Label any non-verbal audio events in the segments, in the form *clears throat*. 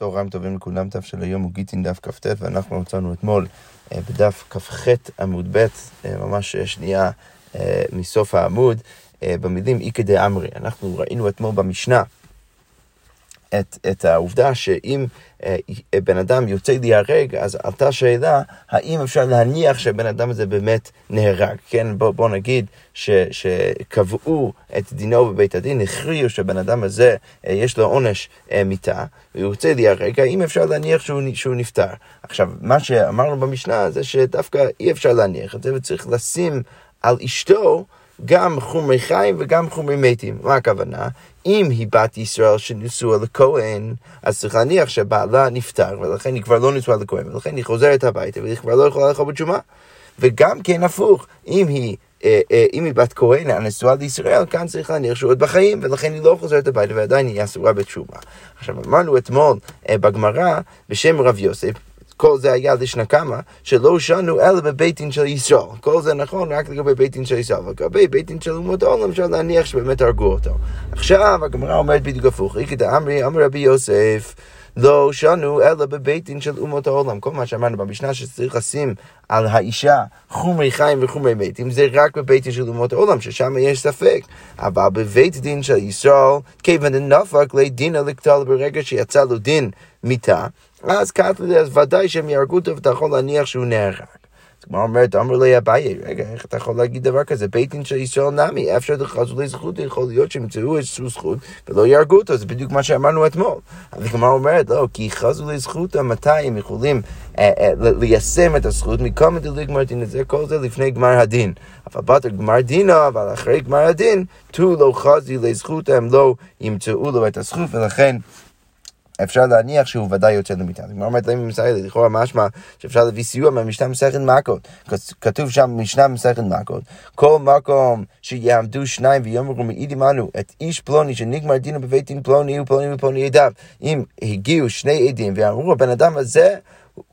צהריים טובים לכולם, דף של היום הוא גיטין דף כ"ט, ואנחנו מצאנו אתמול אה, בדף כ"ח עמוד ב', אה, ממש שנייה אה, מסוף העמוד, במילים איקא דאמרי. אנחנו ראינו אתמול במשנה את, את העובדה שאם אה, בן אדם יוצא להיהרג, אז עלתה שאלה, האם אפשר להניח שהבן אדם הזה באמת נהרג? כן, בוא, בוא נגיד ש, שקבעו את דינו בבית הדין, הכריעו שהבן אדם הזה, אה, יש לו עונש אה, מיתה, והוא יוצא להיהרג, האם אפשר להניח שהוא, שהוא נפטר? עכשיו, מה שאמרנו במשנה זה שדווקא אי אפשר להניח את זה, וצריך לשים על אשתו גם חומרי חיים וגם חומרי מתים. מה הכוונה? אם היא בת ישראל שנשואה לכהן, אז צריך להניח שבעלה נפטר, ולכן היא כבר לא נשואה לכהן, ולכן היא חוזרת הביתה, והיא כבר לא יכולה לאכול בתשומה. וגם כן הפוך, אם היא... אה, אה, אם היא בת כהן הנשואה לישראל, כאן צריך להניח שהוא עוד בחיים, ולכן היא לא חוזרת הביתה ועדיין היא אסורה בתשובה. עכשיו, אמרנו אתמול אה, בגמרא, בשם רב יוסף, כל זה היה לשנה כמה, שלא שנו אלא בבית דין של ישראל. כל זה נכון רק לגבי בית דין של ישראל. לגבי בית דין של אומות העולם אפשר להניח שבאמת הרגו אותו. עכשיו הגמרא אומרת בדיוק הפוך, איקא דאמרי, אמר רבי יוסף. לא שנו אלא בבית דין של אומות העולם. כל מה שאמרנו במשנה שצריך לשים על האישה חומרי חיים וחומרי מתים, זה רק בבית דין של אומות העולם, ששם יש ספק. אבל בבית דין של ישראל, כיוון דנפק לדינא לקטל ברגע שיצא לו דין מיתה, אז קטלי, אז ודאי שהם יהרגו אותו ואתה יכול להניח שהוא נהרג. אז כמו אומרת, אמר לי אביי, רגע, איך אתה יכול להגיד דבר כזה? בית דין של ישראל נמי, אפשר לחזור לזכות, יכול להיות שימצאו איזשהו זכות ולא יהרגו אותו, זה בדיוק מה שאמרנו אתמול. אבל כמו אומרת, לא, כי חזו לזכות, מתי הם יכולים אה, אה, ליישם את הזכות, מקום דלי גמר דין, זה כל זה לפני גמר הדין. אבל בת גמר דינו, אבל אחרי גמר הדין, תו לא חזי לזכות, הם לא ימצאו לו את הזכות, ולכן... אפשר להניח שהוא ודאי יוצא למיטה. הגמרא אומרת להם במסיירת, לכאורה משמע שאפשר להביא סיוע מהמשנה מסכת מכות. כתוב שם משנה מסכת מכות, כל מקום שיעמדו שניים ויאמרו מעידים אנו את איש פלוני שנגמר דינו בבית דין פלוני ופלוני ופלוני עדיו. אם הגיעו שני עדים ואמרו הבן אדם הזה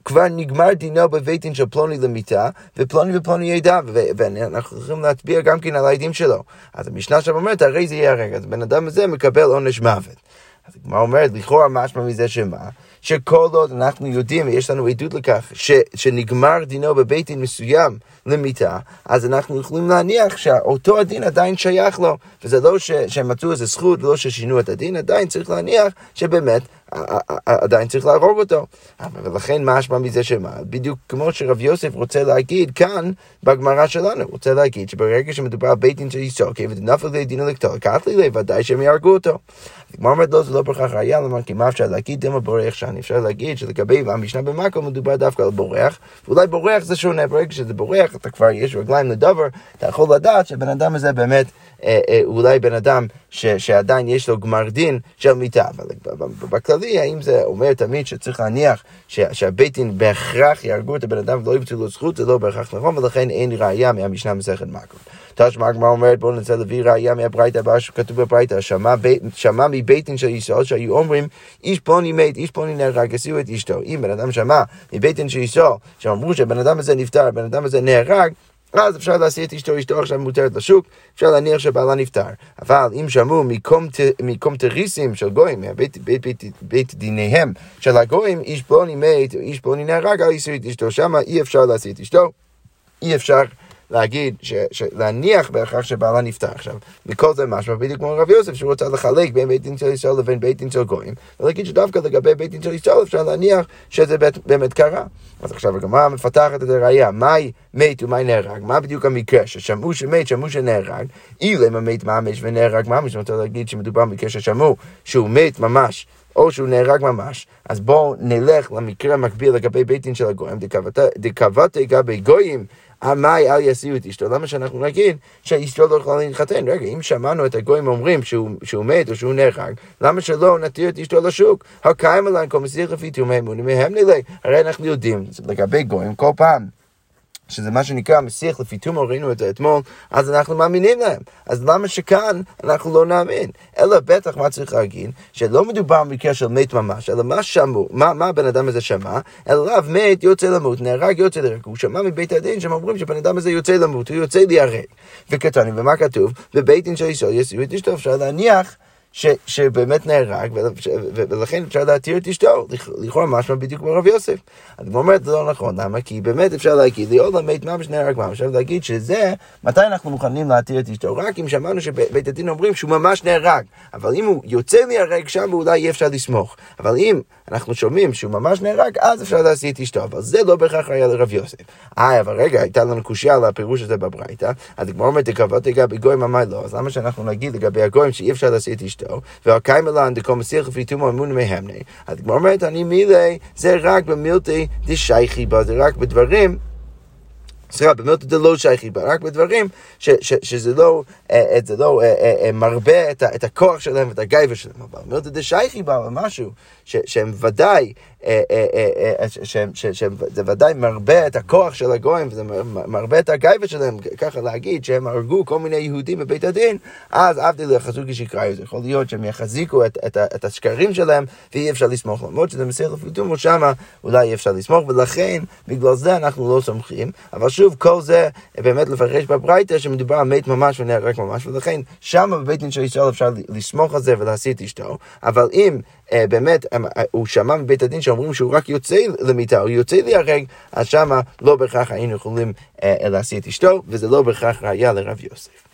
כבר נגמר דינו בבית דין של פלוני למיטה, ופלוני ופלוני ידע, ואנחנו יכולים להצביע גם כן על העדים שלו. אז המשנה שם אומרת, הרי זה יהיה הרגע, אז הבן אדם הזה מקבל עונש מוות. אז הגמרא אומרת, לכאורה משמע מזה שמה? שכל עוד אנחנו יודעים, ויש לנו עדות לכך, ש, שנגמר דינו בבית דין מסוים למיתה, אז אנחנו יכולים להניח שאותו הדין עדיין שייך לו, וזה לא ש, שהם מצאו איזה זכות, לא ששינו את הדין, עדיין צריך להניח שבאמת עדיין צריך להרוג אותו. ולכן משמע מזה שמה? בדיוק כמו שרב יוסף רוצה להגיד כאן בגמרא שלנו, רוצה להגיד שברגע שמדובר על בית דין של ישראל, כי ונפל לדין אלקטור, קח לי ודאי שהם יהרגו אותו. הגמרא אומרת לו, זה לא בהכרח ראייה, למה כי מה אפשר להגיד דמה בורח שאני אפשר להגיד שלגבי המשנה במקום מדובר דווקא על בורח, ואולי בורח זה שונה, ברגע שזה בורח אתה כבר יש רגליים לדבר, אתה יכול לדעת שהבן אדם הזה באמת אה, אה, אולי בן אדם ש, שעדיין יש לו גמר דין של מיתה, אבל בכללי האם זה אומר תמיד שצריך להניח ש, שהבית דין בהכרח יהרגו את הבן אדם ולא יבצעו לו זכות, זה לא בהכרח נכון, ולכן אין ראייה מהמשנה מסכת מקום. תשמע הגמרא אומרת בואו ננסה להביא ראייה מהברייתא הבאה שכתוב בברייתא, שמע מבית דין של ישראל שהיו אומרים איש פלוני מת, איש פלוני נהרג, הסיעו את אשתו. אם בן אדם שמע מבית דין של ישראל שאמרו שהבן אדם הזה נפטר, הבן אדם הזה נהרג, אז אפשר להשיא את אשתו, אשתו עכשיו מותרת לשוק, אפשר להניח שבעלה נפטר. אבל אם שמעו מקום תריסים של גויים, מבית בית, בית, בית דיניהם של הגויים, איש פלוני מת, איש פלוני נהרג, אל ישאו את אשתו, שמה אי אפשר להשיא את אשתו, אי אפשר להגיד, ש, ש, להניח בהכרח שבעלה נפטר. עכשיו, מכל זה משמע בדיוק כמו רב יוסף, שהוא רוצה לחלק בין בית דין של ישראל לבין בית דין של גויים, ולהגיד שדווקא לגבי בית דין של ישראל אפשר להניח שזה בית, באמת קרה. אז עכשיו הגמרא מפתחת את הראייה, מהי מת ומהי נהרג? מה בדיוק המקרה? ששמעו שמת, שמעו שנהרג, אילם המת ממש ונהרג ממש, אני רוצה להגיד שמדובר במקרה ששמעו שהוא מת ממש. או שהוא נהרג ממש, אז בואו נלך למקרה המקביל לגבי בית דין של הגויים, דקבתי גבי גויים המאי אל יסיעו את אשתו, למה שאנחנו נגיד שאשתו לא יכולה להתחתן? רגע, אם שמענו את הגויים אומרים שהוא, שהוא מת או שהוא נהרג, למה שלא נתיר את אשתו לשוק? הקיים עליהם כל מסיח לפי תאומי אמונים מהם נלך. הרי אנחנו יודעים, לגבי גויים, כל פעם שזה מה שנקרא מסיח לפי תומו, ראינו את זה אתמול, אז אנחנו מאמינים להם. אז למה שכאן אנחנו לא נאמין? אלא בטח מה צריך להגיד? שלא מדובר במקרה של מת ממש, אלא מה שמעו, מה, מה הבן אדם הזה שמע? אלא לאו מת יוצא למות, נהרג יוצא להרג. הוא שמע מבית הדין שהם אומרים שהבן אדם הזה יוצא למות, הוא יוצא להיהרג. וכתבנו, ומה כתוב? בבית דין של ישראל יסיעו את אשתו, אפשר להניח ש, שבאמת נהרג, ולכן אפשר להתיר את אשתו, לכאורה משמע בדיוק כמו רב יוסף. הגמרא אומרת, זה לא נכון, למה? כי באמת אפשר להגיד, לי עוד למת ממש נהרג ממש, אפשר להגיד שזה, מתי אנחנו מוכנים להתיר את אשתו? רק אם שמענו שבית הדין אומרים שהוא ממש נהרג, אבל אם הוא יוצא להיהרג שם, אולי אי אפשר לסמוך. אבל אם אנחנו שומעים שהוא ממש נהרג, אז אפשר להשיא את אשתו, אבל זה לא בהכרח היה לרב יוסף. אה, אבל רגע, הייתה לנו קושייה על הפירוש הזה בברייתא, הגמרא אומרת, לגבי גויים אמר לא, אז למה שאנחנו נגיד לגבי הגויים שאי אפשר להשיא את אשתו, והקיימה לן דקו מסיח לפי תומו אמון מהמני. אז הגמרא אומרת, אני מילי, זה רק במילתי דשייכי בה, זה רק בדברים סליחה, באמת זה לא שייכי בה, רק בדברים ש, ש, שזה לא, אה, אה, זה לא אה, אה, מרבה את, את הכוח שלהם ואת הגייבר שלהם, אבל באמת זה שייכי בה, או משהו ש, שהם ודאי אה, אה, אה, שזה ודאי מרבה את הכוח של הגויים, וזה מרבה את הגייבה שלהם, ככה להגיד שהם הרגו כל מיני יהודים בבית הדין, אז עבדי לחזוקי שקראי, זה יכול להיות שהם יחזיקו את, את, את השקרים שלהם, ואי אפשר לסמוך, למרות שזה מסיר לפליטום, או שמה אולי אי אפשר לסמוך, ולכן, בגלל זה אנחנו לא סומכים, אבל שוב, כל זה באמת לפרש בברייתא שמדובר על מת ממש ונהרג ממש, ולכן שמה בבית דין של ישראל אפשר לסמוך על זה ולהשיא את אשתו, אבל אם אה, באמת, אה, הוא שמע מבית הדין שאומרים שהוא רק יוצא למיטה, הוא יוצא להיהרג, אז שמה לא בהכרח היינו יכולים אה, להשיא את אשתו, וזה לא בהכרח ראיה לרב יוסף.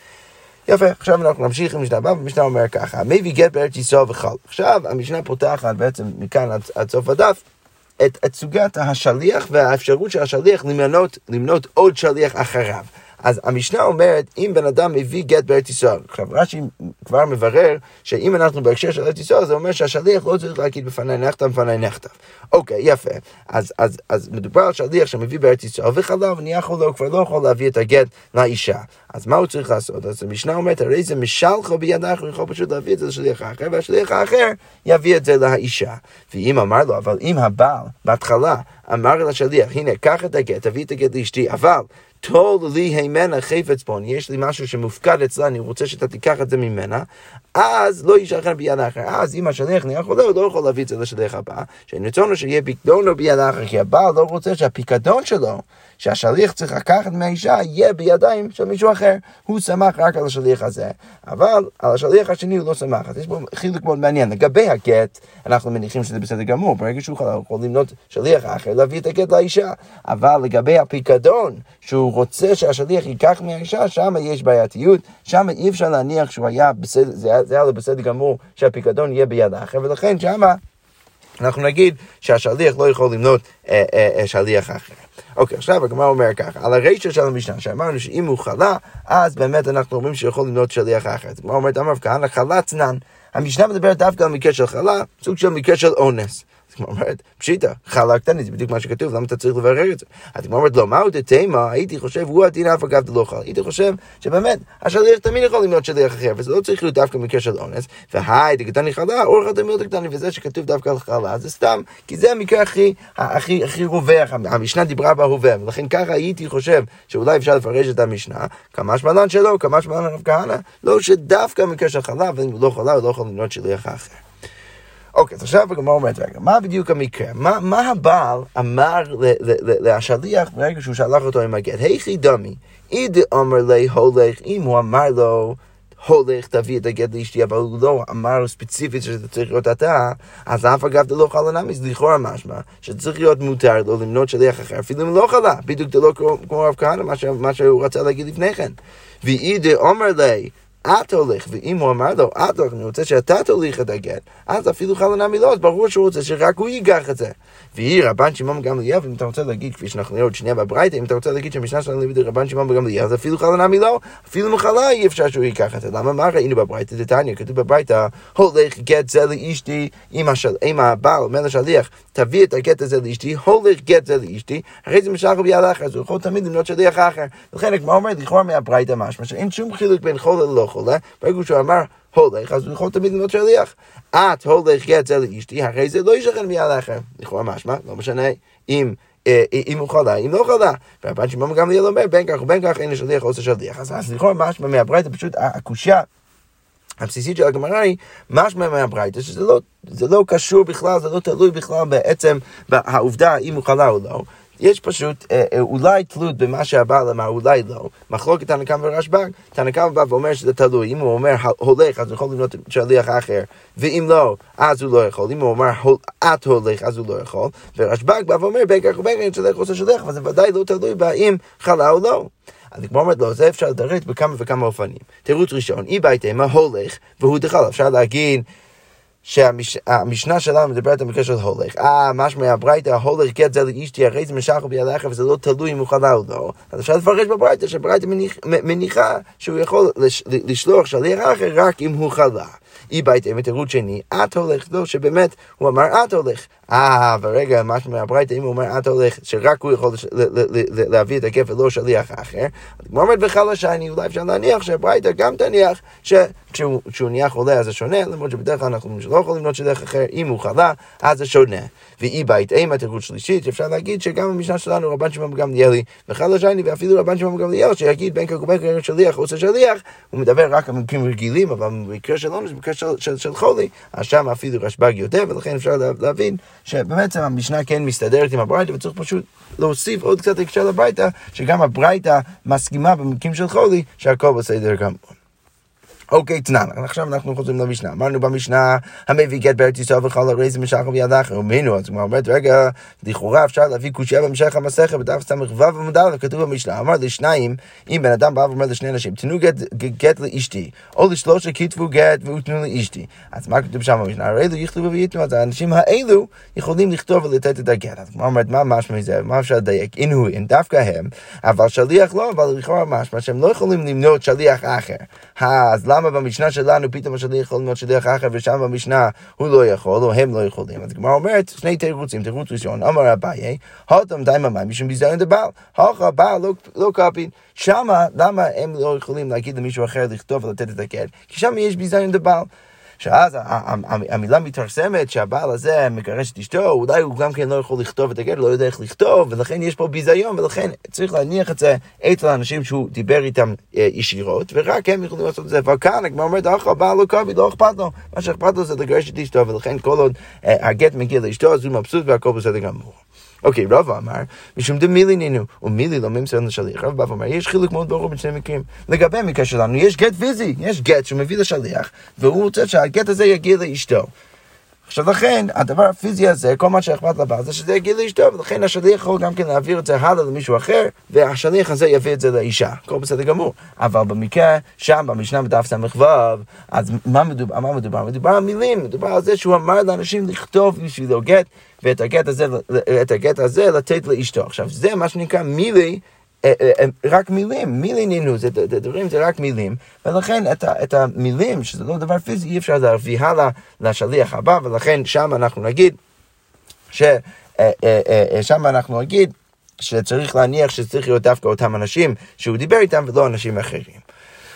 יפה, עכשיו אנחנו נמשיך עם משנה הבאה, והמשנה אומר ככה, המביא גט בארץ ישראל וחל. עכשיו המשנה פותחת בעצם מכאן עד, עד סוף הדף את, את סוגיית השליח והאפשרות של השליח למנות, למנות עוד שליח אחריו. אז המשנה אומרת, אם בן אדם מביא גט בארץ ישראל, עכשיו רש"י כבר מברר שאם אנחנו בהקשר של ארץ ישראל, זה אומר שהשליח לא צריך להגיד בפניי נחתם, בפניי נחתם. אוקיי, יפה. אז, אז, אז מדובר על שליח שמביא בארץ ישראל וחלב, נהיה חולה, הוא כבר לא יכול להביא את הגט לאישה. אז מה הוא צריך לעשות? אז המשנה אומרת, הרי זה משלחו בידך, הוא יכול פשוט להביא את זה לשליח האחר, והשליח האחר יביא את זה לאישה. ואם אמר לו, אבל אם הבעל בהתחלה אמר לשליח, הנה, קח את הגט, תביא את הגט לאשתי, אבל טול לי הימנה חפץ בון, יש לי משהו שמופקד אצלה, אני רוצה שאתה תיקח את זה ממנה, אז לא יישאר ביד האחר. אז אם השליח נהיה חולה, הוא לא יכול להביא את זה לשליח הבא, שנרצונו שיהיה פיקדונו ביד האחר, כי הבעל לא רוצה שהפיקדון שלו שהשליח צריך לקחת מהאישה יהיה בידיים של מישהו אחר. הוא שמח רק על השליח הזה, אבל על השליח השני הוא לא שמח. אז יש פה חילוק מאוד מעניין. לגבי הגט, אנחנו מניחים שזה בסדר גמור. ברגע שהוא יכול למנות שליח אחר, להביא את הגט לאישה. אבל לגבי הפיקדון, שהוא רוצה שהשליח ייקח מהאישה, שם יש בעייתיות. שם אי אפשר להניח שהוא היה בסדר, זה היה לו בסדר גמור שהפיקדון יהיה ביד האחר, ולכן שמה... אנחנו נגיד שהשליח לא יכול למנות אה, אה, אה, שליח אחר. אוקיי, עכשיו הגמרא אומר ככה, על הרשע של המשנה, שאמרנו שאם הוא חלה, אז באמת אנחנו אומרים שיכול למנות שליח אחר. אז הגמרא אומרת, אמר כהנא חלה צנן. המשנה מדברת דווקא על מקרה של חלה, סוג של מקרה של אונס. כמו אומרת, פשיטא, חלה קטנית, זה בדיוק מה שכתוב, למה אתה צריך לברר את זה? כמו אומרת, לא, מהו דתימה, הייתי חושב, הוא הדין אף אגב דלא חל. הייתי חושב שבאמת, השליח תמיד יכול להיות שליח אחר, וזה לא צריך להיות דווקא במקרה של אונס, והי, דקטני חלה, אורך תמיד דקטני, וזה שכתוב דווקא על חלה, זה סתם, כי זה המקרה הכי, הכי, רווח, המשנה דיברה בהווה, ולכן ככה הייתי חושב שאולי אפשר לפרש את המשנה, כמה שמלן שלו, כמה שמלן הרב כהנא, לא שדווקא במקרה של חלה, ואם הוא לא חלה, הוא לא יכול להיות שליח אחר. אוקיי, אז עכשיו הגמרא אומרת, רגע, מה בדיוק המקרה? מה, מה הבעל אמר לשליח ברגע שהוא שלח אותו עם הגט? היכי דמי, אידי אמר לי הולך, אם הוא אמר לו... הולך, תביא את הגט לאשתי, אבל הוא לא אמר ספציפית שזה צריך להיות אתה, אז אף אגב דלא חלה נמי, זה לכאורה משמע, שצריך להיות מותר לו למנות שליח אחר, אפילו אם לא חלה, בדיוק זה לא כמו רב כהנא, מה שהוא רצה להגיד לפני כן. ואידי אומר לי, את הולך, ואם הוא אמר לו, את הולך, אני רוצה שאתה תוליך את הגט, אז אפילו חלונה מילות, ברור שהוא רוצה שרק הוא ייקח את זה. והיא רבן שמעון גמליאל, ואם אתה רוצה להגיד, כפי שאנחנו נראה עוד שנייה בברייתא, אם אתה רוצה להגיד שהמשנה שלנו לימד רבן שמעון גמליאל, אז אפילו חלונה מילו, אפילו מחלה אי אפשר שהוא ייקח את זה. למה? מה ראינו בברייתא? דתניא, כתוב בברייתא, הולך גט זה לאשתי, אם הבעל אומר לשליח, תביא את הגט הזה לאשתי, הולך גט זה לאשתי, אחרי זה משלח ביד אחר, אז הוא יכול תמיד למנות שליח אחר. לכן הגמרא אומרת, לכאורה מהברייתא משמע, שאין שום חילוק בין חולה ללא חולה, ברגע שהוא אמר הולך, אז הוא יכול תמיד למנות שליח. את הולך גט זה לאשתי, הרי זה לא ישכן מיד אחר. לכאורה משמע, לא משנה אם... אם הוא חלה, אם לא חלה. והרבן שמעון גמליאל אומר, בין כך ובין כך אין לשליח עושה שליח. אז לכאורה משמע מהברייתא פשוט הקושייה הבסיסית של הגמרא היא משמע מהברייתא, שזה לא, לא קשור בכלל, זה לא תלוי בכלל בעצם העובדה אם הוא חלה או לא. יש פשוט אה, אה, אולי תלות במה שהבעל אמר, אולי לא. מחלוקת תנא קמא ורשב"ג, תנא קמא בא ואומר שזה תלוי. אם הוא אומר הולך, אז הוא יכול לבנות שליח אחר, ואם לא, אז הוא לא יכול. אם הוא אומר את הולך, אז הוא לא יכול. ורשב"ג בא ואומר בין כך ובין כך שליח עושה שליח, אבל זה ודאי לא תלוי בהאם חלה או לא. אז הגמרא אומרת לו, זה אפשר לדרט בכמה וכמה אופנים. תירוץ ראשון, אי בהתאמה הולך, והוא דחל, אפשר להגיד שהמשנה שלנו מדברת על מקרה של הולך. אה, משמע הברייתא, הולך גט זה לאשתי, הרי זה משך בידיך וזה לא תלוי אם הוא חלה או לא. אז אפשר לפרש בברייתא שהברייתא מניחה שהוא יכול לשלוח שליח אחר רק אם הוא חלה. אי ביתם תירוץ שני, את הולך, לא, שבאמת הוא אמר את הולך. אה, ורגע, משהו מהברייתא, אם הוא אומר את הולך, שרק הוא יכול להביא את הגף ולא שליח אחר, הגמרא אומרת וחלה שני, אולי אפשר להניח שהברייתא גם תניח שכשהוא נהיה חולה אז זה שונה, למרות שבדרך כלל אנחנו לא יכולים לבנות שליח אחר, אם הוא חלה, אז זה שונה. ואי בית אימה תירוץ שלישית, אפשר להגיד שגם במשנה שלנו רבן שמעון גמליאלי, וחלה שני, ואפילו רבן שמעון גמליאל, שיגיד בין כך ובין כך שליח עושה שליח, הוא מדבר רק על מקרים רגילים, אבל במקרה שלנו זה במקרה של, של, של חולי, אז שם אפילו רשב"ג יודע, ולכן אפשר להבין שבעצם המשנה כן מסתדרת עם הברייתא, וצריך פשוט להוסיף עוד קצת הקשר לברייתא, שגם הברייתא מסכימה במקרים של חולי, שהכל בסדר גמור. אוקיי, תנן, עכשיו אנחנו חוזרים למשנה. אמרנו במשנה, המביא גט בארץ ישראל וכל הרי זה משחר בידך, אומינו, אז הוא אומר, רגע, לכאורה אפשר להביא קושייה במשך המסכת בדף ס"ו עמוד א', כתוב במשנה, אמר לשניים, אם בן אדם בא ואומר לשני אנשים, תנו גט לאשתי, או לשלושה כתבו גט ותנו לאשתי. אז מה כתוב שם במשנה? הרי אלו יכתבו וייתנו, אז האנשים האלו יכולים לכתוב ולתת את הגט. אז הוא אומרת, מה משמע מזה? מה אפשר לדייק? אין הוא, אין דווקא הם, אבל שליח לא, אבל לכאורה משמע שהם לא יכולים למנות שליח אחר. אז למה במשנה שלנו פתאום השליח יכול להיות שליח אחר ושם במשנה הוא לא יכול או הם לא יכולים? אז הגמרא אומרת שני תירוצים, תירוץ ראשון, אמר אביי, הותם די ממאי משום ביזיון דבעל, הוכה בעל לא, לא קפין, שמה למה הם לא יכולים להגיד למישהו אחר לכתוב ולתת את הגט? כי שם יש ביזיון דבעל. שאז המילה מתרסמת שהבעל הזה מגרש את אשתו, אולי הוא גם כן לא יכול לכתוב את הגט, לא יודע איך לכתוב, ולכן יש פה ביזיון, ולכן צריך להניח את זה אצל האנשים שהוא דיבר איתם אה, ישירות, ורק הם יכולים לעשות את זה. אבל כאן הגמרא אומרת, אחר הבעל לא קובי, לא אכפת לו, מה שאכפת לו זה לגרש את אשתו, ולכן כל עוד אה, הגט מגיע לאשתו, אז הוא מבסוט והכל בסדר גמור. אוקיי, רב אמר, משום דמילי נינו, ומילי לא ממסר לשליח. רב ואומר, יש חילוק מאוד ברור בין שני מקרים. לגבי המקרה שלנו, יש גט פיזי, יש גט שהוא מביא לשליח, והוא רוצה שהגט הזה יגיע לאשתו. עכשיו לכן, הדבר הפיזי הזה, כל מה שאכפת לבעל זה שזה יגיע לאשתו, ולכן השליח יכול גם כן להעביר את זה הלאה למישהו אחר, והשליח הזה יביא את זה לאישה. הכל בסדר גמור. אבל במקרה, שם, במשנה בדף ס"ו, אז מה מדובר? מה מדובר? מדובר על מילים, מדובר על זה שהוא אמר לאנשים לכתוב בשבילו גט, ואת הגט הזה, הגט הזה לתת לאשתו. עכשיו, זה מה שנקרא מילי. אה, אה, אה, רק מילים, מילי נינו, זה דברים זה רק מילים, ולכן את, את המילים, שזה לא דבר פיזי, אי אפשר להביא הלאה לשליח הבא, ולכן שם אנחנו נגיד, ששם אנחנו נגיד שצריך להניח שצריך להיות דווקא אותם אנשים שהוא דיבר איתם ולא אנשים אחרים.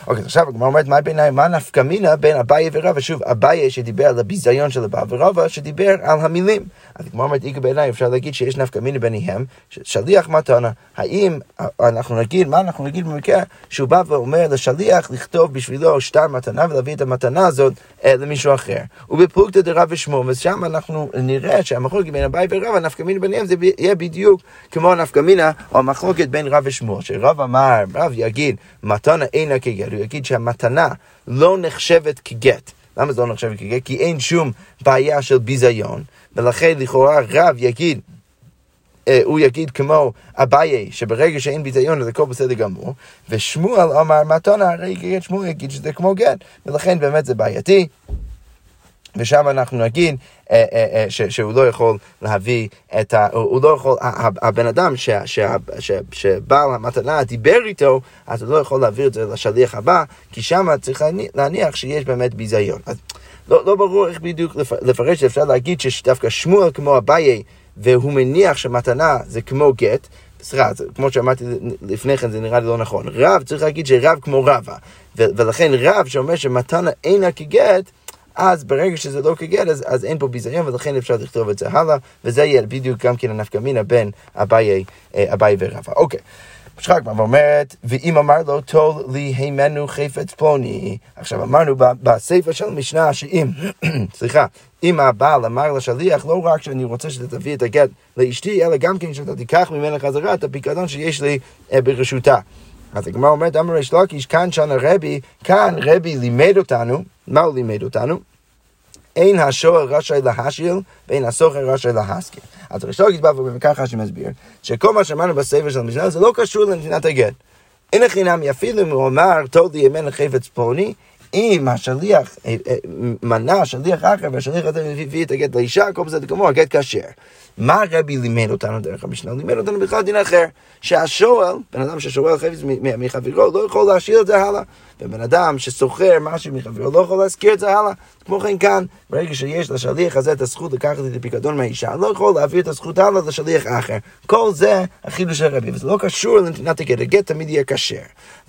אוקיי, עכשיו הגמרא אומרת, מה ביניים, מה נפקא מינה בין אביי ורבא? שוב, אביי שדיבר על הביזיון של הבעל, ורבא שדיבר על המילים. אז הגמרא אומרת, איגה בעיניי, אפשר להגיד שיש נפקא מינה ביניהם, שליח מתנה. האם אנחנו נגיד, מה אנחנו נגיד במקרה שהוא בא ואומר לשליח לכתוב בשבילו שטר מתנה ולהביא את המתנה הזאת למישהו אחר. ובפלוגתא דרב ושמו, ושם אנחנו נראה שהמחלוקת בין אביי ורבא, נפקא מינה ביניהם, זה יהיה בדיוק כמו הנפקא מינה, או המחלוקת בין רב ושמו, שרב אמר, רב יגיד, מתנה אינה כגר. הוא יגיד שהמתנה לא נחשבת כגט. למה זה לא נחשבת כגט? כי אין שום בעיה של ביזיון, ולכן לכאורה רב יגיד אה, הוא יגיד כמו אביי, שברגע שאין ביזיון אז הכל בסדר גמור, ושמואל אמר מתנה, הרי שמואל יגיד שזה כמו גט, ולכן באמת זה בעייתי. ושם אנחנו נגיד אה, אה, אה, שהוא לא יכול להביא את ה... הוא לא יכול... הבן אדם שבעל המתנה דיבר איתו, אז הוא לא יכול להעביר את זה לשליח הבא, כי שם צריך להניח שיש באמת ביזיון. אז לא, לא ברור איך בדיוק לפרש, אפשר להגיד שדווקא שמואל כמו אביי, והוא מניח שמתנה זה כמו גט, סליחה, כמו שאמרתי לפני כן, זה נראה לי לא נכון. רב, צריך להגיד שרב כמו רבה. ולכן רב שאומר שמתנה אינה כגט, אז ברגע שזה לא כגט, אז, אז אין פה ביזיון, ולכן אפשר לכתוב את זה הלאה, וזה יהיה בדיוק גם כן הנפקא מינה בין אביי, אה, ורבא. אוקיי. משחק מה ואומרת, ואם אמר לו, טול לי הימנו חפץ פלוני. עכשיו אמרנו בספר של המשנה שאם, *clears throat* סליחה, אם הבעל אמר לשליח, לא רק שאני רוצה שאתה תביא את הגט לאשתי, אלא גם כן שאתה תיקח ממנה חזרה את הפיקדון שיש לי אה, ברשותה. אז הגמרא אומרת, אמר ריש לקיש, כאן שנה רבי, כאן רבי לימד אותנו, מה הוא לימד אותנו? אין השוער רשאי להשיל ואין הסוחר רשאי להשכיר. אז ריש לקיש בא וככה שמסביר, שכל מה שאמרנו בספר של המשנה זה לא קשור לנתינת הגט. אין הכי נמי אפילו אם הוא אמר, תול לי לחפץ פלוני, אם השליח אה, אה, מנע שליח אחר והשליח הזה מביא את הגט לאישה, הכל בסדר גמור, הגט כשר. מה רבי לימד אותנו דרך המשנה? לימד אותנו בכלל דין אחר, שהשואל, בן אדם ששואל חפץ מחברו, לא יכול להשאיר את זה הלאה. ובן אדם שסוחר משהו מחברו לא יכול להזכיר את זה הלאה. כמו כן כאן, ברגע שיש לשליח הזה את הזכות לקחת את הפיקדון מהאישה, לא יכול להעביר את הזכות הלאה לשליח אחר. כל זה החידוש של רבי, וזה לא קשור לנתינת הגט, הגט תמיד יהיה כשר.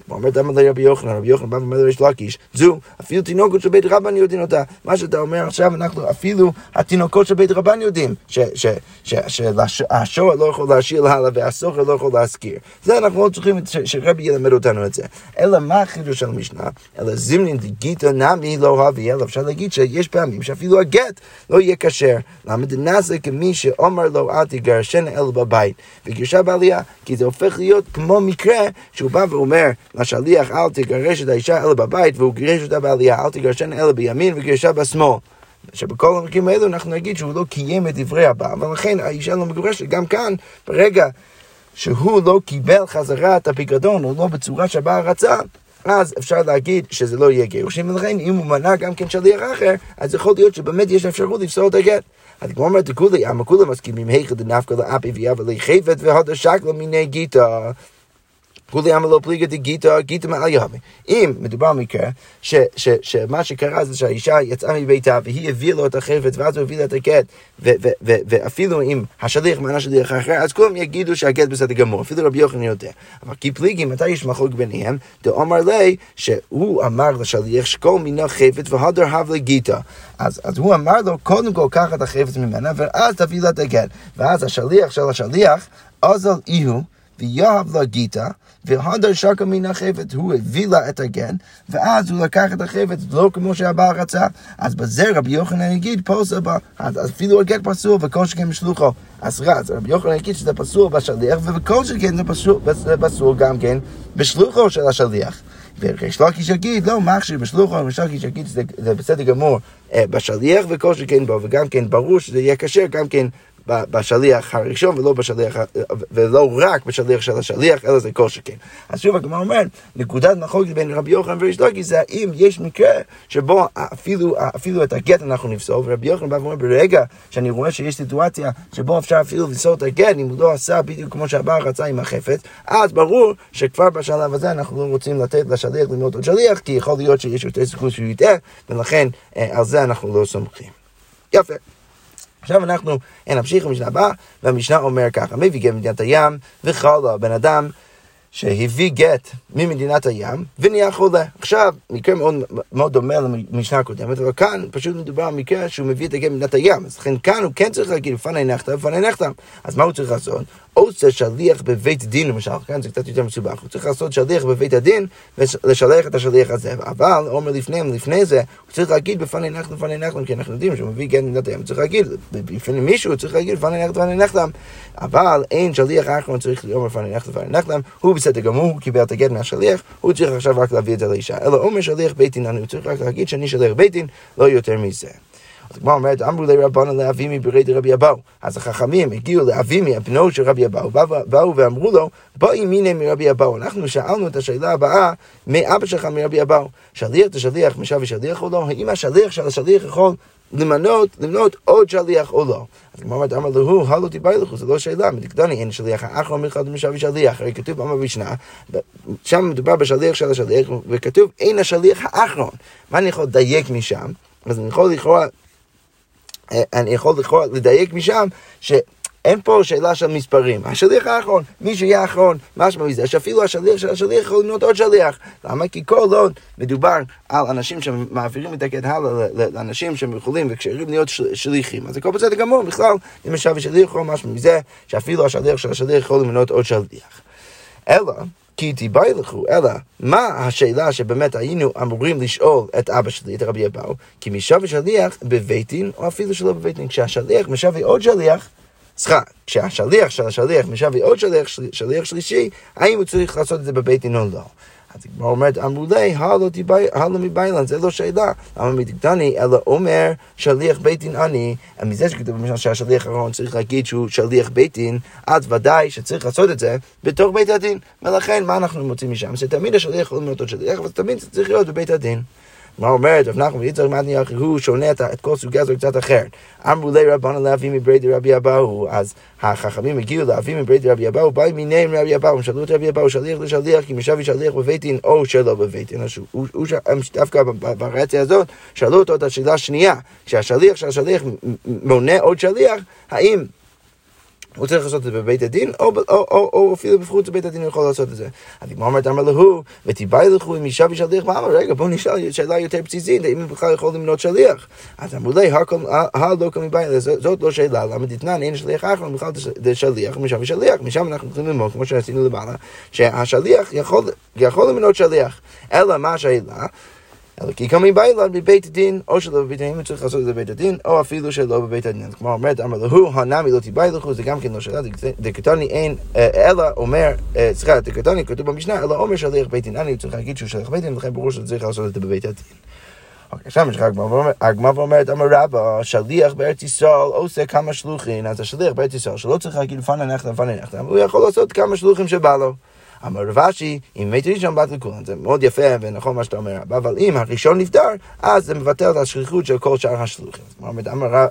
כמו אומרת למה לרבי יוחנן, רבי יוחנן בא ואומר לריש לקיש, זו, אפילו תינוקות של בית רבן יודעים אותה. מה שאתה אומר עכשיו, אנחנו אפילו התינוקות של בית רבן יודעים, שהשוער לא יכול להשאיר הלאה והסוחר לא יכול להזכיר. זה אנחנו לא צריכים שרבי ילמד אותנו את זה. אלא מה החידוש של המשנה? אלא זימנין דגיתא נמי לא אבי, אלא אפשר להגיד שיש פעמים שאפילו הגט לא יהיה כשר. למה דנעשה כמי שאומר לו אל תגרשנה אלא בבית. וגרשה בעלייה, כי זה הופך להיות כמו מקרה שהוא בא ואומר לשליח אל תגרש את האישה אלא בבית, והוא גירש אותה בעלייה, אל תגרשנה אלא בימין וגירשה בשמאל. שבכל המקרים האלו אנחנו נגיד שהוא לא קיים את דברי הבא, ולכן האישה לא מגורשת. גם כאן, ברגע שהוא לא קיבל חזרה את הפיקדון, או לא בצורה שהבעל רצה, אז אפשר להגיד שזה לא יהיה גירושים, ולכן אם הוא מנע גם כן שליח אחר, אז יכול להיות שבאמת יש אפשרות לפסול את הגט. אז כמו אומרת, כולי, כולם מסכימים, היכא דנפקא לאפי ויאבה חפת והודה שקלה מיני גיטה. כולי אמר לא פליגה דגיתא, גיתא מעל יהווה. אם מדובר במקרה שמה שקרה זה שהאישה יצאה מביתה והיא הביאה לו את החפץ ואז הוא הביא לה את הגט ואפילו אם השליח מנה שליח אחר אז כולם יגידו שהגט בסדר גמור, אפילו רבי יוחנן יודע. אבל כי פליגי, מתי יש מחלוק ביניהם? דאמר לי שהוא אמר לשליח שכל מינה חפץ והדר הבלה גיתא. אז, אז הוא אמר לו, קודם כל קח את החפץ ממנה, ואז תביא לה את הגט. ואז השליח של השליח, אזל איהו, ויאהב לה גיתא, והדר שקה מן החפץ, הוא הביא לה את הגן, ואז הוא לקח את החפץ, לא כמו שהבעל רצה. אז בזה רבי יוחנן יגיד, פוסל בה, אז אפילו הגט פסול, וכל שכן משלוחו. אז רץ, רבי יוחנן יגיד שזה פסול בשליח, וכל שכן זה פסול, פסול גם כן בשלוחו של השליח. וריש לקיש יגיד, לא, מכשיר בשלוחו, ריש לקיש יגיד שזה בסדר גמור אה, בשליח וכל שכן בו, וגם כן ברור שזה יהיה כשר גם כן בשליח הראשון ולא בשליח, ולא רק בשליח של השליח, אלא זה כל שכן. אז שוב הגמרא אומרת, נקודת מחלוקת בין רבי יוחנן וריש לוקי זה האם יש מקרה שבו אפילו, אפילו את הגט אנחנו נפסול, ורבי יוחנן בא ואומר, ברגע שאני רואה שיש סיטואציה שבו אפשר אפילו לפסול את הגט, אם הוא לא עשה בדיוק כמו שהבעל רצה עם החפץ, אז ברור שכבר בשלב הזה אנחנו לא רוצים לתת לשליח ללמוד עוד שליח, כי יכול להיות שיש יותר סיכוי שהוא יטעה, ולכן אה, על זה אנחנו לא סומכים. יפה. עכשיו אנחנו נמשיך למשנה הבאה, והמשנה אומר ככה, מביא גט ממדינת הים, וחלה בן אדם שהביא גט ממדינת הים ונהיה חולה. עכשיו, מקרה מאוד, מאוד דומה למשנה הקודמת, אבל כאן פשוט מדובר על מקרה שהוא מביא את הגט ממדינת הים. אז לכן כאן הוא כן צריך להגיד לפני נחתם, לפני נחתם. אז מה הוא צריך לעשות? או זה שליח בבית דין למשל, כאן זה קצת יותר מסובך, הוא צריך לעשות שליח בבית הדין ולשלח את השליח הזה, אבל אומר לפני, לפני זה, הוא צריך להגיד בפני נחתם, לפני נחתם, כי אנחנו יודעים שהוא מביא גט ממדינת הים, הוא צריך להגיד, בפני מישהו, הוא צריך להגיד לפני נחתם, לפני נחתם, אבל אין שליח האחרון צריך להיות לפני נחתם, לפני נחתם, הוא בסדר גמור, הוא קיבל את הגט מהשליח, הוא צריך עכשיו רק להביא את זה לאישה, אלא אומר שליח בית דין, הוא צריך רק להגיד שאני שליח בית דין, לא יותר מזה. אז הגמרא אומרת, אמרו לרבנן לאבימי ברי דרבי אבאו. אז החכמים הגיעו לאבימי, הבנו של רבי אבאו, באו ואמרו לו, בואי מיני מרבי אבאו. אנחנו שאלנו את השאלה הבאה מאבא שלך מרבי אבאו. שליח את השליח משווה שליח או לא? האם השליח של השליח יכול למנות, למנות עוד שליח או לא. אז הגמרא אומרת, אמר לו, הלא תיבאי לכו, זו לא שאלה, מדקדני אין שליח האחרון מלכד משווה שליח, הרי כתוב אמר במשנה, שם מדובר בשליח של השליח, וכתוב אין השליח האחרון. מה אני יכול לדייק משם? אז אני יכול לכאורה אני יכול לכאורה לדייק משם, שאין פה שאלה של מספרים. השליח האחרון, מי שיהיה האחרון, משמע מזה, שאפילו השליח של השליח יכול למנות עוד שליח. למה? כי כל עוד מדובר על אנשים שמעבירים את הקטע הלאה לאנשים שהם יכולים וכשרים להיות שליחים, אז הכל בסדר גמור, בכלל, אם יש שליח יכול משמע מזה, שאפילו השליח של השליח יכול למנות עוד שליח. אלא כי תיבאי לכו, אלא מה השאלה שבאמת היינו אמורים לשאול את אבא שלי, את רבי אבאו? כי משווה שליח בבית דין, או אפילו שלא בבית דין. כשהשליח משווה עוד שליח, סליחה, כשהשליח של השליח משווה עוד שליח, שליח שלישי, האם הוא צריך לעשות את זה בבית דין או לא? אז הגמרא אומרת, אמרו לי, הלא מביילן, זה לא שאלה. למה מדקדני, אלא אומר שליח בית דין אני, מזה שכתוב למשל שהשליח האחרון צריך להגיד שהוא שליח בית דין, אז ודאי שצריך לעשות את זה בתוך בית הדין. ולכן, מה אנחנו מוצאים משם? שתמיד השליח יכול למנות עוד שליח, אבל תמיד זה צריך להיות בבית הדין. מה אומרת, רב נחמן ויצחק מתני אחי, הוא שונה את כל סוגיה הזו קצת אחרת. אמרו לי רבנו לאבי מבריידי רבי אבאו, אז החכמים הגיעו לאבי מבריידי רבי אבאו, באי מיני רבי אבאו, הם שאלו את רבי אבאו, שליח לשליח, כי משבי שליח בבית דין או שלא בבית דין. דווקא ברציה הזאת, שאלו אותו את השאלה השנייה, כשהשליח של השליח מונה עוד שליח, האם הוא צריך לעשות את זה בבית הדין, או, או, או, או אפילו בחוץ לבית הדין הוא יכול לעשות את זה. אז אם אומרת אמר להו, ותיבאי לכו עם אישה ושליח ואמר, רגע בואו נשאל שאלה יותר בסיסית, האם הוא בכלל יכול למנות שליח? אז אמרו לי, הלא כמבאי, זאת לא שאלה, למה דתנן אין שליח אחר, בכלל זה שליח ומשם ושליח, משם אנחנו יכולים ללמוד, כמו שעשינו למעלה, שהשליח יכול, יכול למנות שליח, אלא מה השאלה? אלא כי קמים באילן בבית הדין, או שלא בבית הדין, צריך לעשות את זה בבית הדין, או אפילו שלא בבית הדין. כלומר, אומרת, אמר להו, הנמי לא תיבאי לכו, זה גם כן לא שאלה, דקטוני אין, אלא אומר, סליחה, דקטוני כתוב במשנה, אלא אומר שליח בית דין, אני צריך להגיד שהוא שליח בית דין, לכן ברור שצריך לעשות את זה בבית הדין. אוקיי, עכשיו יש לך הגמרא ואומרת, אמר רבא, שליח בארץ ישראל עושה כמה שלוחים, אז השליח בארץ ישראל, שלא צריך להגיד לפני נכדה, לפני נכדה, הוא יכול לעשות כמה שלוחים שבא לו. אמר רב אשי, אם מת ראשון בת לכולם, זה מאוד יפה ונכון מה שאתה אומר, אבל אם הראשון נפטר, אז זה מבטל את השכיחות של כל שאר השלוחים.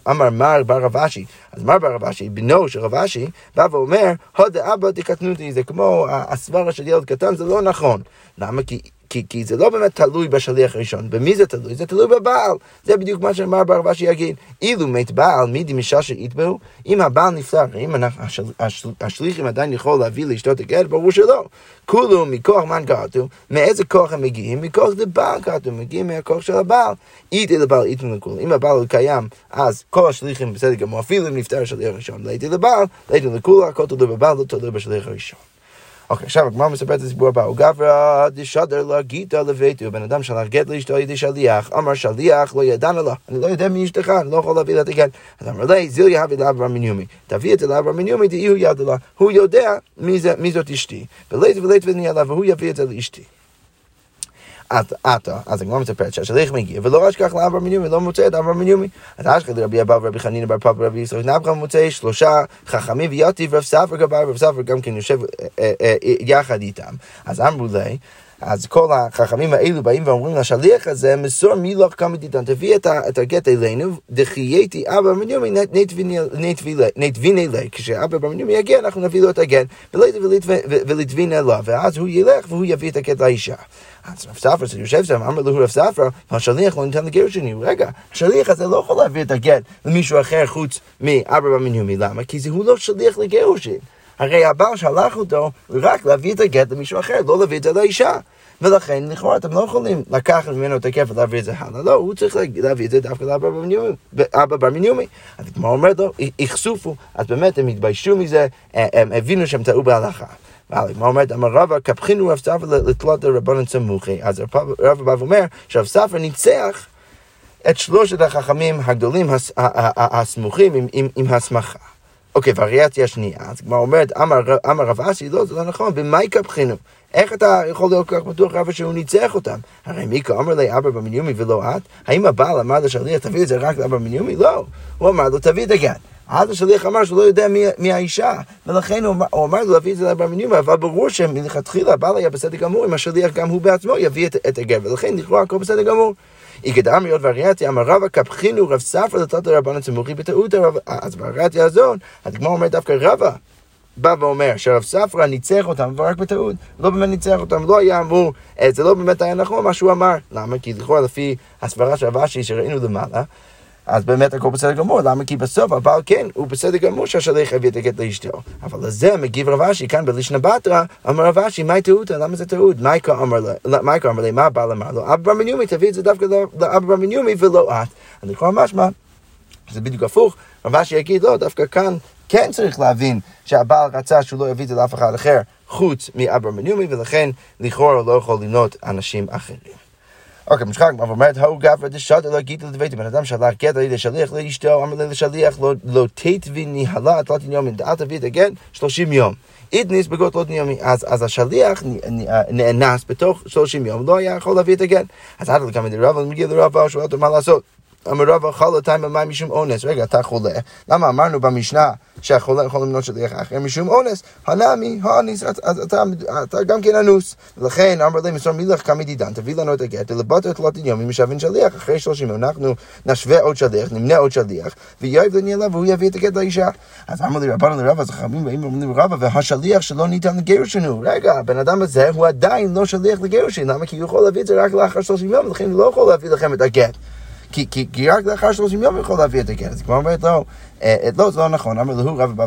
אמר מר בר רב אשי, אז מר בר רב אשי, בנו של רב אשי, בא ואומר, הודה אבא דקטנותי, זה כמו הסברה של ילד קטן, זה לא נכון. למה? כי כי, כי זה לא באמת תלוי בשליח הראשון. במי זה תלוי? זה תלוי בבעל. זה בדיוק מה שאמר בר רבשי יגיד. אילו מת בעל, מי דמישה שיתבעו? אם הבעל נפטר, אם אנחנו, השל, השל, השליחים עדיין יכול להביא לאשתו את הגט, ברור שלא. כולו מכוח מן קראתו, מאיזה כוח הם מגיעים? מכוח דבעל קראתו, מגיעים מהכוח של הבעל. איתי לבעל איתנו לכולו. אם הבעל קיים, אז כל השליחים בסדר גמור, אפילו אם נפטר השליח הראשון, לאיתי לבעל, לאיתנו לכולו, הכל תלוי בבעל, לא תלוי בשליח הראשון. אוקיי, עכשיו הגמרא מספרת את הסיפור הבא, הוא גברא דשדר לה גיתא לביתו, בן אדם שלח גט לאשתו על ידי שליח, אמר שליח לא ידענה לה, אני לא יודע מי אשתך, אני לא יכול להביא לה את הגט. אז אמר לי, זיל יהבי לאברהם מניומי, תביא את זה לאברהם מניומי, דהי הוא ידע לה, הוא יודע מי זאת אשתי, ולית ולית ונהיה לה, והוא יביא את זה לאשתי. עתה, אז הגמרא מספרת שהשליח מגיע, ולא אשכח לאברהם מניומי, לא מוצא את אברהם מניומי. אז אשכח לרבי אבא ורבי חנינא בר פאפא ורבי ישראל נבחם מוצא שלושה חכמים ויוטיב רב ספר גבר, רב ספר גם כן יושב יחד איתם. אז אמרו לי, אז כל החכמים האלו באים ואומרים לשליח הזה, מסור מילוך כמה דידן, תביא את הגט אלינו, דחייתי אבא מניומי נתביני לי, כשאבא במניומי יגיע אנחנו נביא לו את הגט, ולתבין אליו, ואז הוא ילך והוא יביא את הגט לאישה. אז רב ספרא שיושב שם, אמר לו רב ספרא, השליח לא ניתן לגר שני, רגע, השליח הזה לא יכול להביא את הגט למישהו אחר חוץ מאבא במניומי, למה? כי הוא לא שליח לגירושין. הרי הבעל שלח אותו רק להביא את הגט למישהו אחר, לא להביא את זה לאישה. ולכן, לכאורה, אתם לא יכולים לקחת ממנו את הכיף ולהביא את זה הלאה. לא, הוא צריך להביא את זה דווקא לאבא בר מניומי. אז כמו אומרת לו, יחשופו. אז באמת הם התביישו מזה, הם הבינו שהם טעו בהלכה. מה אומרת, אמר רבא, קפחינו רב ספר לתלות רבנן סמוכי. אז רבא בא ואומר שרב ספר ניצח את שלושת החכמים הגדולים הסמוכים עם הסמכה. אוקיי, וריאציה השנייה, אז כבר אומרת, אמר רב אסי, לא, זה לא נכון, במאי קפחינו? איך אתה יכול להיות כל כך בטוח רבא שהוא ניצח אותם? הרי מיקה אמר לי אבא במניומי ולא את? האם הבעל אמר לשליח תביא את זה רק לאבא במניומי? לא. הוא אמר לו תביא את הגן. אז השליח אמר שהוא לא יודע מי, מי האישה, ולכן הוא, הוא אמר לו להביא את זה לאבא במניומי, אבל ברור שמלכתחילה הבעל היה בסדר גמור, אם השליח גם הוא בעצמו יביא את, את הגן, ולכן לכאורה הכל בסדר גמור. איגד אמריות וריאציה, אמר רבא קפחינו רב ספר לתת לרבנן צמוכי בטעות הרב, אז בריאציה הזאת, הדגמר אומר דווקא רבא. בא ואומר שרב ספרא ניצח אותם, אבל רק בטעות, לא באמת ניצח אותם, לא היה אמור, זה לא באמת היה נכון מה שהוא אמר. למה? כי לכאורה לפי הסברה של רבשי שראינו למעלה, אז באמת הכל בסדר גמור, למה? כי בסוף הבעל כן, הוא בסדר גמור שהשליח הביא את הגט לאשתו. אבל לזה מגיב רב אשי כאן בלישנא בתרא, אמר רב אשי, מהי טעותא? למה זה טעות? מייקה אמר לי, מה הבעל אמר לו? אבא בר מניומי, תביא את זה דווקא לאבא בר מניומי ולא את. אז לכאורה משמע, זה בדיוק הפוך, רב אשי יגיד, לא, דווקא כאן כן צריך להבין שהבעל רצה שהוא לא יביא את זה לאף אחד אחר חוץ מאברהם בניומי, ולכן לכאורה לא יכול למנות אנשים אחרים. אוקיי, משחק, אבל אומרת, הו גבר דשת אלא גיד לדבית, בן אדם שלח גט על ידי שליח לאשתו, אמר לי לשליח, לא תתבי ניהלה תלתין יומין, אל תביא את הגט 30 יום. אידניס בגות לא ניומי, אז השליח נאנס בתוך 30 יום, לא היה יכול להביא את הגט. אז עד לכמה דרבה, מגיע לרבה, שואל אותו מה לעשות. אמר רבא חלו תיים במים משום אונס. רגע, אתה חולה. למה אמרנו במשנה שהחולה יכול למנות שליח אחר משום אונס? הנמי, האניס, אז אתה, אתה גם כן אנוס. ולכן אמר להם, מסור מילך כמה דידן, תביא לנו את הגט, לבטר את לוטין יום, אם משווין שליח, אחרי שלושים יום אנחנו נשווה עוד שליח, נמנה עוד שליח, ויואב לניאלה והוא יביא את הגט לאישה. אז אמר לי רבנו לרבא, אז חכמים באים ואומרים לרבא, והשליח שלא ניתן לגירושין הוא. רגע, הבן אדם הזה הוא עדיין לא שליח לגירושין, למה? כי הוא יכול להביא את זה רק לאחר שלושים יום, ולכן הוא לא יכול להביא לכם את הגט. כי, כי, כי רק לאחר שלושים יום יכול להביא את הגט. אז כבר אומרת לו, אה, לא, זה לא נכון. אמר לו, רב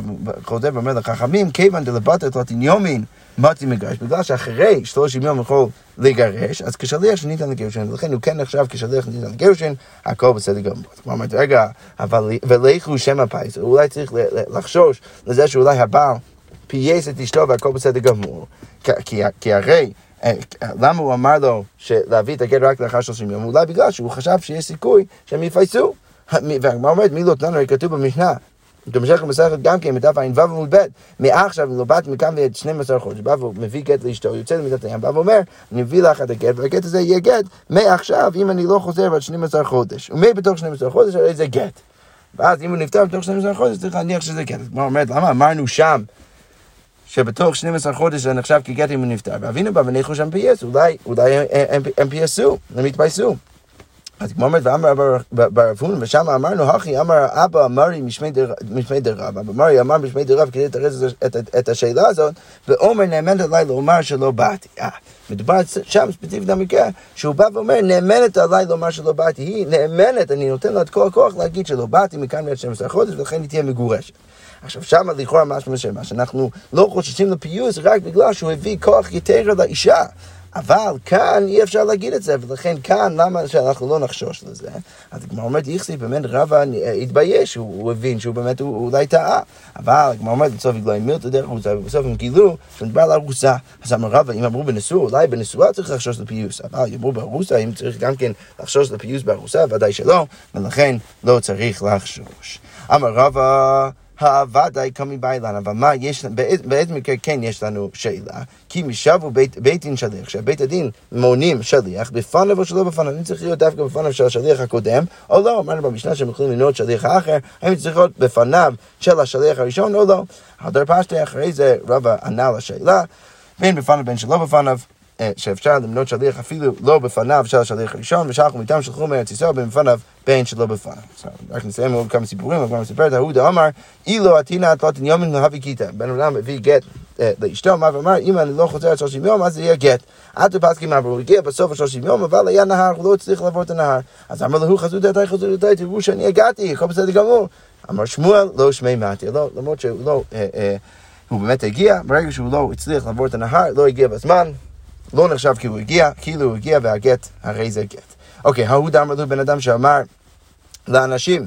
חוזר ואומר לחכמים, כיוון דלבטת לטין יומין, מתי מגרש, בגלל שאחרי שלושים יום יכול לגרש, אז כשליח שניתן לגירושין, ולכן הוא כן נחשב כשליח שניתן לגירושין, הכל בסדר גמור. כבר אומרת, רגע, אבל ולכו שם הפייס, אולי צריך לחשוש לזה שאולי הבעל פייס את אשתו והכל בסדר גמור. כי הרי... למה הוא אמר לו להביא את הגט רק לאחר 30 יום? אולי בגלל שהוא חשב שיש סיכוי שהם יפייסו. והגמרא אומרת, מי לא תננו, הרי כתוב במשנה. תמשך למסכת גם כן, בדף ע"ו עמוד ב', מעכשיו לא באת מכאן ואת 12 חודש, בא ומביא גט לאשתו, יוצא למידת הים, בא ואומר, אני מביא לך את הגט, והגט הזה יהיה גט מעכשיו, אם אני לא חוזר בעד 12 חודש. ומי בתוך 12 חודש, הרי זה גט. ואז אם הוא נפטר בתוך 12 חודש, צריך להניח שזה גט. הגמרא אומרת, למה אמרנו שם שבתוך 12 חודש זה נחשב כגט אם הוא נפטר. ואבינו בא וניחו שם פייס, אולי, אולי הם פייסו, הם התפייסו. אז כמו אומרת, ואמר ברב הונא, ושם אמרנו, הכי אמר אבא אמרי משמי דר רב, אבא אמרי אמר משמי דר רב כדי לתרץ את השאלה הזאת, ועומר נאמנת עליי לומר שלא באתי. מדובר שם ספציפית במקרה, שהוא בא ואומר, נאמנת עליי לומר שלא באתי, היא נאמנת, אני נותן לה את כל הכוח להגיד שלא באתי מכאן מעט 12 חודש, ולכן היא תהיה מגורשת. עכשיו שם לכאורה משמע שאנחנו לא חוששים לפיוס רק בגלל שהוא הביא כוח יתר לאישה. אבל כאן אי אפשר להגיד את זה, ולכן כאן למה שאנחנו לא נחשוש לזה? אז הגמרא אומרת, איכסי באמת רבא התבייש, הוא, הוא הבין שהוא באמת, הוא, אולי טעה. אבל הגמרא אומרת, בסוף יגלו עם מילתא דרך ארוסה, ובסוף הם גילו שמדבר על ארוסה. אז אמר רבא, אם אמרו בנשואה, אולי בנשואה צריך לחשוש לפיוס, אבל אמרו בארוסה, אם צריך גם כן לחשוש לפיוס בארוסה, ודאי שלא, ולכן לא צריך לחשוש. אמר רבא, ודאי קמים באילן, אבל מה יש, באיזה מקרה כן יש לנו שאלה? כי משבו בית, בית דין שליח, שבית הדין מונים שליח, בפניו או שלא בפניו, אם צריך להיות דווקא בפניו של השליח הקודם, או לא, אמרנו במשנה שהם יכולים לנהוג שליח האחר, האם צריך להיות בפניו של השליח הראשון או לא. הדר פשטי אחרי זה רבא ענה לשאלה, בין בפניו בין שלא בפניו. אה, שאפשר למנות שליח אפילו לא בפניו של השליח הראשון, ושלחו מטעם שלחו מארץ ישראל בין בפניו בין שלא בפניו. רק נסיים עוד כמה סיפורים, הגמרא מספרת, ההודה אמר, אילו עתינה תלתין יומן להביא כיתה. בן אדם הביא גט אה, לאשתו, אמר ואמר, אם אני לא חוזר עד 30 יום, אז זה יהיה גט. עד פסקים אמרו, הוא הגיע בסוף ה-30 יום, אבל היה נהר, הוא לא הצליח לעבור את הנהר. אז אמר לו, חזו דעתי, חזו דעתי, תראו שאני הגעתי, הכל בסדר גמור. אמר שמואל, לא שמי מעטי, לא, למרות שהוא לא, אה, הוא באמת הגיע, ברגע שהוא לא הצליח לעבור את הנהר, לא הגיע בזמן, לא נחשב כאילו הגיע, כאילו הוא הגיע והגט, הרי זה גט. אוקיי, ההוא דאמר לו בן אדם שאמר לאנשים,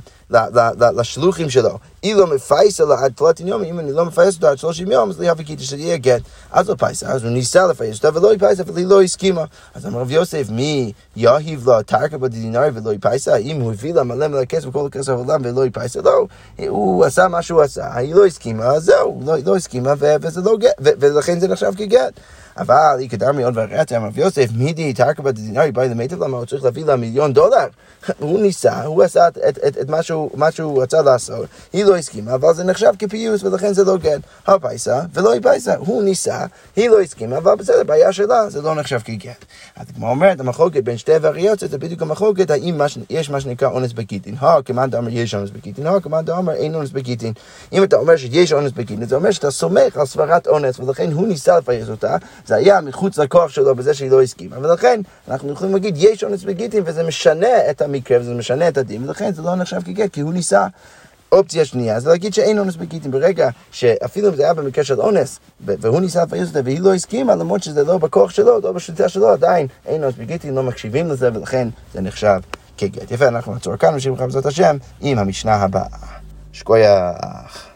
לשלוחים שלו, אילו מפייסה לה עד תלתין יום, אם אני לא מפייס אותו עד שלושים יום, אז ליהווה קיטה שזה יהיה גט. אז לא פייסה, אז הוא ניסה לפייס אותה ולא יפייסה, אבל היא לא הסכימה. אז אמר רב יוסף, מי יאהיב לו תרקה בדינארי ולא יפייסה? אם הוא הביא לה מלא מלא כסף וכל הכסף העולם ולא יפייסה, לא, הוא עשה מה שהוא עשה, היא לא הסכימה, אז זהו, לא, לא הסכימה, וזה לא גט, ולכן זה נחשב כגט. אבל היא קדם מאוד ורעתה, אמר רב יוסף, מידי תרקה בדינארי באי למיטב למה הוא צריך להביא לה מיליון דולר. הוא ניסה, הוא עשה את, את, את, את מה, שהוא, מה שהוא רצה לעשות, היא לא הסכימה, אבל זה נחשב כפיוס ולכן זה לא גט. הפייסה ולא היא פייסה, הוא ניסה, היא לא הסכימה, אבל בסדר, בעיה שלה, זה לא נחשב כגט. אז כמו אומרת, המחלוקת בין שתי וריאציות זה בדיוק המחלוקת, האם מה, יש מה שנקרא אונס בגיטין. הו, כמאן דאמר יש אונס בגיטין, הו, כמאן דאמר אין אונס בגיטין. אם אתה אומר שיש אונס בגיטין, זה אומר שאתה סומך על סברת אונס, ולכן הוא ניסה לפייס אותה, זה היה מחוץ לכוח שלו בזה שהיא לא הסכימה, ולכן אנחנו יכולים להגיד יש אונס בגיטין, וזה משנה את המקרה, וזה משנה את הדין, ולכן זה לא נחשב כגט, כי הוא ניסה. אופציה שנייה זה להגיד שאין אונס בגיטין. ברגע שאפילו אם זה היה במקרה של אונס, והוא ניסה לפייס אותה והיא לא הסכימה, למרות שזה לא בכוח שלו, לא בשליטה שלו, עדיין אין אונס בגיטין, לא מקשיבים לזה, ולכן זה נחשב כגט. יפה, אנחנו נעצור כאן, ונמשיך בעזרת השם עם המשנה הבאה. שקוייך.